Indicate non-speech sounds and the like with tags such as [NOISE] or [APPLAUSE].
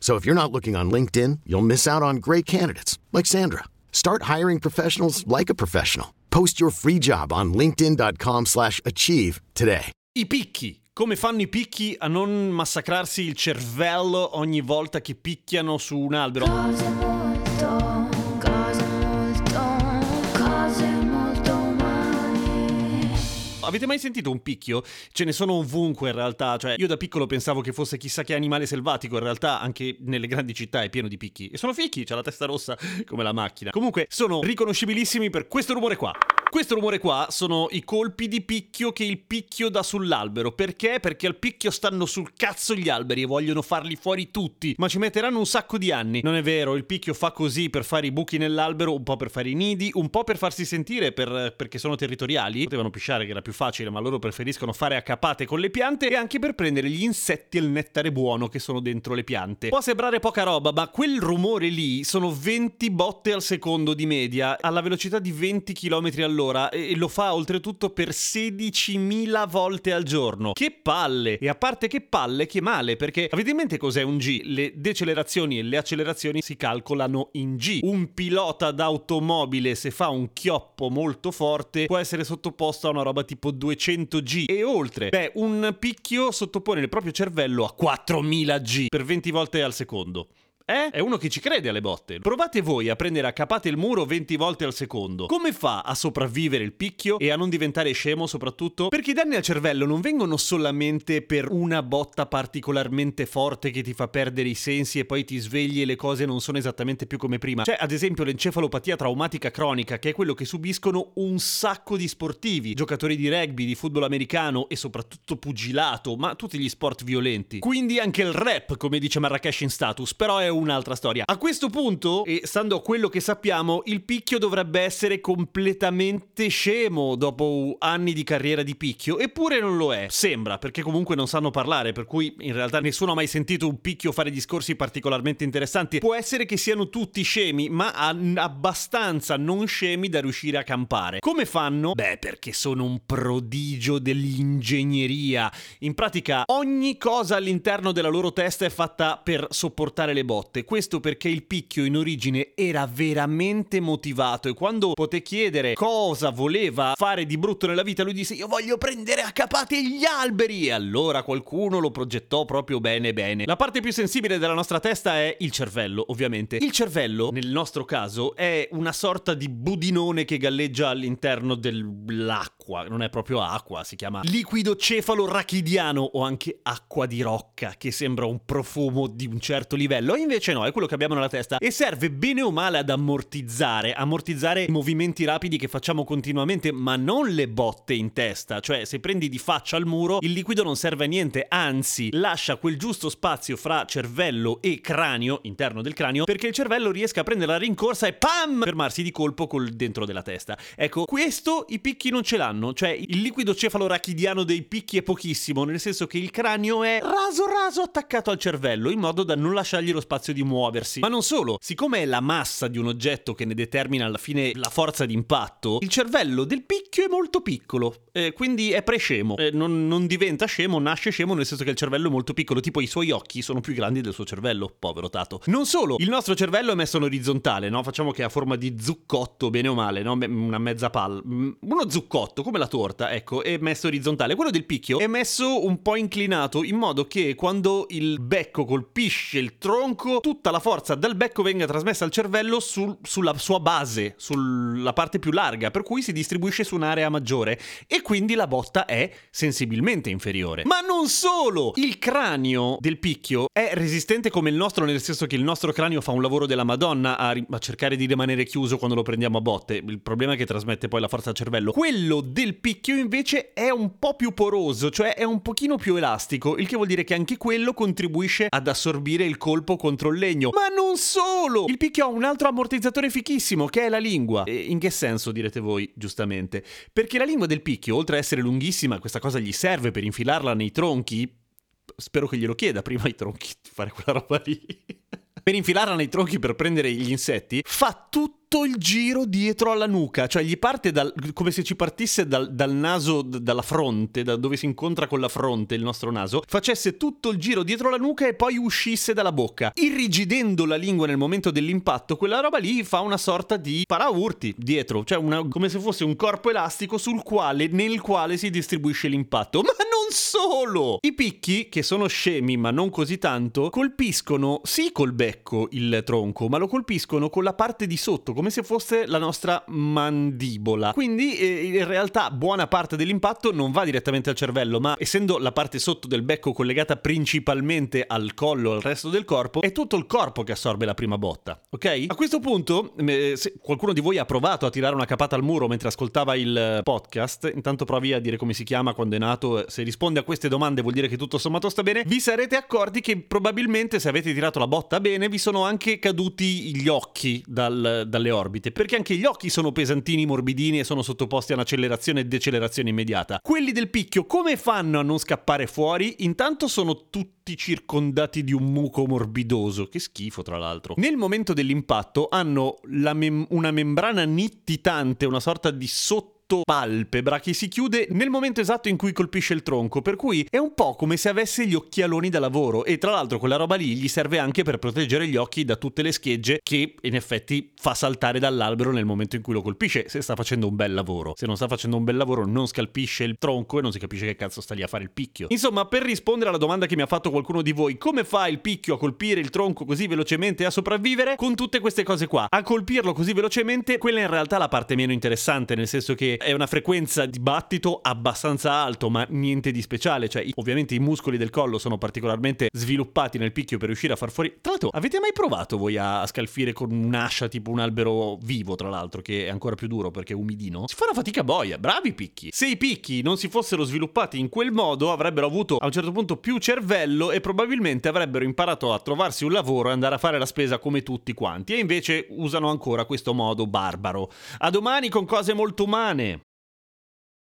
So if you're not looking on LinkedIn, you'll miss out on great candidates like Sandra. Start hiring professionals like a professional. Post your free job on linkedin.com/achieve slash achieve today. I picchi. Come fanno i picchi a non massacrarsi il cervello ogni volta che picchiano su un albero? Avete mai sentito un picchio? Ce ne sono ovunque in realtà, cioè io da piccolo pensavo che fosse chissà che animale selvatico, in realtà anche nelle grandi città è pieno di picchi. E sono fichi, c'ha la testa rossa [LAUGHS] come la macchina. Comunque sono riconoscibilissimi per questo rumore qua. Questo rumore qua sono i colpi di picchio che il picchio dà sull'albero. Perché? Perché al picchio stanno sul cazzo gli alberi e vogliono farli fuori tutti. Ma ci metteranno un sacco di anni. Non è vero, il picchio fa così per fare i buchi nell'albero, un po' per fare i nidi, un po' per farsi sentire per- perché sono territoriali. Potevano pisciare che era più facile, ma loro preferiscono fare a capate con le piante e anche per prendere gli insetti e il nettare buono che sono dentro le piante. Può sembrare poca roba, ma quel rumore lì sono 20 botte al secondo di media, alla velocità di 20 km all'ora e lo fa oltretutto per 16.000 volte al giorno. Che palle! E a parte che palle, che male, perché avete in mente cos'è un G? Le decelerazioni e le accelerazioni si calcolano in G. Un pilota d'automobile se fa un chioppo molto forte può essere sottoposto a una roba tipo 200 G e oltre. Beh, un picchio sottopone il proprio cervello a 4000 G per 20 volte al secondo. Eh? È uno che ci crede alle botte. Provate voi a prendere a capate il muro 20 volte al secondo. Come fa a sopravvivere il picchio e a non diventare scemo soprattutto? Perché i danni al cervello non vengono solamente per una botta particolarmente forte che ti fa perdere i sensi e poi ti svegli e le cose non sono esattamente più come prima. C'è ad esempio l'encefalopatia traumatica cronica, che è quello che subiscono un sacco di sportivi, giocatori di rugby, di football americano e soprattutto pugilato, ma tutti gli sport violenti. Quindi anche il rap, come dice Marrakesh in status, però è un'altra storia. A questo punto, e stando a quello che sappiamo, il picchio dovrebbe essere completamente scemo dopo anni di carriera di picchio, eppure non lo è. Sembra, perché comunque non sanno parlare, per cui in realtà nessuno ha mai sentito un picchio fare discorsi particolarmente interessanti. Può essere che siano tutti scemi, ma abbastanza non scemi da riuscire a campare. Come fanno? Beh, perché sono un prodigio dell'ingegneria. In pratica, ogni cosa all'interno della loro testa è fatta per sopportare le botte. Questo perché il picchio in origine era veramente motivato e quando poté chiedere cosa voleva fare di brutto nella vita, lui disse: Io voglio prendere a capate gli alberi. E allora qualcuno lo progettò proprio bene bene. La parte più sensibile della nostra testa è il cervello, ovviamente. Il cervello, nel nostro caso, è una sorta di budinone che galleggia all'interno dell'acqua. Non è proprio acqua, si chiama liquido cefalo rachidiano o anche acqua di rocca, che sembra un profumo di un certo livello. E invece no, è quello che abbiamo nella testa e serve bene o male ad ammortizzare, ammortizzare i movimenti rapidi che facciamo continuamente, ma non le botte in testa. Cioè, se prendi di faccia al muro, il liquido non serve a niente, anzi, lascia quel giusto spazio fra cervello e cranio, interno del cranio, perché il cervello riesca a prendere la rincorsa e pam! fermarsi di colpo col dentro della testa. Ecco, questo i picchi non ce l'hanno, cioè il liquido cefalorachidiano dei picchi è pochissimo, nel senso che il cranio è raso raso attaccato al cervello, in modo da non lasciargli lo spazio di muoversi. Ma non solo, siccome è la massa di un oggetto che ne determina alla fine la forza d'impatto, il cervello del picchio è molto piccolo, eh, quindi è prescemo. Eh, non, non diventa scemo, nasce scemo nel senso che il cervello è molto piccolo, tipo i suoi occhi sono più grandi del suo cervello, povero Tato. Non solo, il nostro cervello è messo in orizzontale, no? Facciamo che ha forma di zuccotto, bene o male, no? Una mezza palla. Mm, Uno zuccotto, come la torta, ecco, è messo orizzontale. Quello del picchio è messo un po' inclinato, in modo che quando il becco colpisce il tronco, tutta la forza dal becco venga trasmessa al cervello sul- sulla sua base, sulla parte più larga, per cui si distribuisce su un'area maggiore e quindi la botta è sensibilmente inferiore. Ma non solo! Il cranio del picchio è resistente come il nostro, nel senso che il nostro cranio fa un lavoro della Madonna a, ri- a cercare di rimanere chiuso quando lo prendiamo a botte. Il problema è che trasmette poi la forza al cervello. Quello del picchio invece è un po' più poroso, cioè è un pochino più elastico, il che vuol dire che anche quello contribuisce ad assorbire il colpo con contro il legno. Ma non solo! Il picchio ha un altro ammortizzatore fichissimo, che è la lingua. E in che senso, direte voi, giustamente? Perché la lingua del picchio, oltre a essere lunghissima, questa cosa gli serve per infilarla nei tronchi. Spero che glielo chieda prima ai tronchi di fare quella roba lì. [LAUGHS] per infilarla nei tronchi per prendere gli insetti, fa tutto il giro dietro alla nuca, cioè gli parte dal, come se ci partisse dal, dal naso, d- dalla fronte, da dove si incontra con la fronte il nostro naso, facesse tutto il giro dietro la nuca e poi uscisse dalla bocca. Irrigidendo la lingua nel momento dell'impatto, quella roba lì fa una sorta di paraurti dietro, cioè una, come se fosse un corpo elastico sul quale, nel quale si distribuisce l'impatto. Ma non solo! I picchi, che sono scemi ma non così tanto, colpiscono sì col becco il tronco, ma lo colpiscono con la parte di sotto, come se fosse la nostra mandibola. Quindi eh, in realtà buona parte dell'impatto non va direttamente al cervello, ma essendo la parte sotto del becco collegata principalmente al collo, al resto del corpo, è tutto il corpo che assorbe la prima botta, ok? A questo punto, eh, se qualcuno di voi ha provato a tirare una capata al muro mentre ascoltava il podcast, intanto provi a dire come si chiama, quando è nato, se risponde a queste domande vuol dire che tutto sommato sta bene, vi sarete accorti che probabilmente se avete tirato la botta bene vi sono anche caduti gli occhi dal- dalle orbite, perché anche gli occhi sono pesantini, morbidini e sono sottoposti a un'accelerazione e decelerazione immediata. Quelli del picchio come fanno a non scappare fuori? Intanto sono tutti circondati di un muco morbidoso, che schifo tra l'altro. Nel momento dell'impatto hanno mem- una membrana nittitante, una sorta di sotto palpebra che si chiude nel momento esatto in cui colpisce il tronco, per cui è un po' come se avesse gli occhialoni da lavoro e tra l'altro quella roba lì gli serve anche per proteggere gli occhi da tutte le schegge che in effetti fa saltare dall'albero nel momento in cui lo colpisce, se sta facendo un bel lavoro. Se non sta facendo un bel lavoro non scalpisce il tronco e non si capisce che cazzo sta lì a fare il picchio. Insomma, per rispondere alla domanda che mi ha fatto qualcuno di voi, come fa il picchio a colpire il tronco così velocemente e a sopravvivere? Con tutte queste cose qua. A colpirlo così velocemente, quella è in realtà la parte meno interessante, nel senso che è una frequenza di battito abbastanza alto, ma niente di speciale. Cioè, ovviamente i muscoli del collo sono particolarmente sviluppati nel picchio per riuscire a far fuori. Tra l'altro, avete mai provato voi a scalfire con un'ascia tipo un albero vivo, tra l'altro, che è ancora più duro perché è umidino? Si fa una fatica boia, bravi picchi. Se i picchi non si fossero sviluppati in quel modo, avrebbero avuto a un certo punto più cervello e probabilmente avrebbero imparato a trovarsi un lavoro e andare a fare la spesa come tutti quanti. E invece usano ancora questo modo barbaro. A domani con cose molto umane.